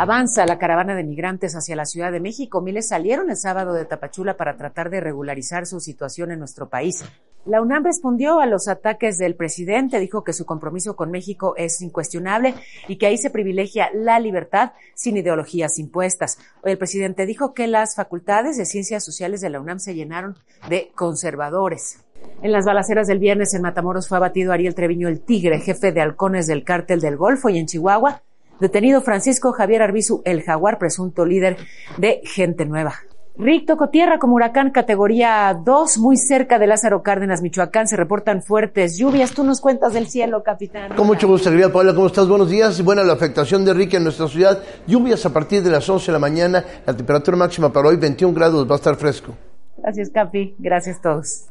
Avanza la caravana de migrantes hacia la Ciudad de México. Miles salieron el sábado de Tapachula para tratar de regularizar su situación en nuestro país. La UNAM respondió a los ataques del presidente, dijo que su compromiso con México es incuestionable y que ahí se privilegia la libertad sin ideologías impuestas. Hoy el presidente dijo que las facultades de ciencias sociales de la UNAM se llenaron de conservadores. En las balaceras del viernes en Matamoros fue abatido Ariel Treviño el Tigre, jefe de halcones del cártel del Golfo y en Chihuahua Detenido Francisco Javier Arbizu, el jaguar, presunto líder de Gente Nueva. Rick tocó tierra como huracán categoría 2, muy cerca de Lázaro Cárdenas, Michoacán. Se reportan fuertes lluvias. Tú nos cuentas del cielo, capitán. Con mucho gusto, querida Paula. ¿Cómo estás? Buenos días. Bueno, la afectación de Rick en nuestra ciudad. Lluvias a partir de las 11 de la mañana. La temperatura máxima para hoy, 21 grados. Va a estar fresco. Gracias, Capi. Gracias a todos.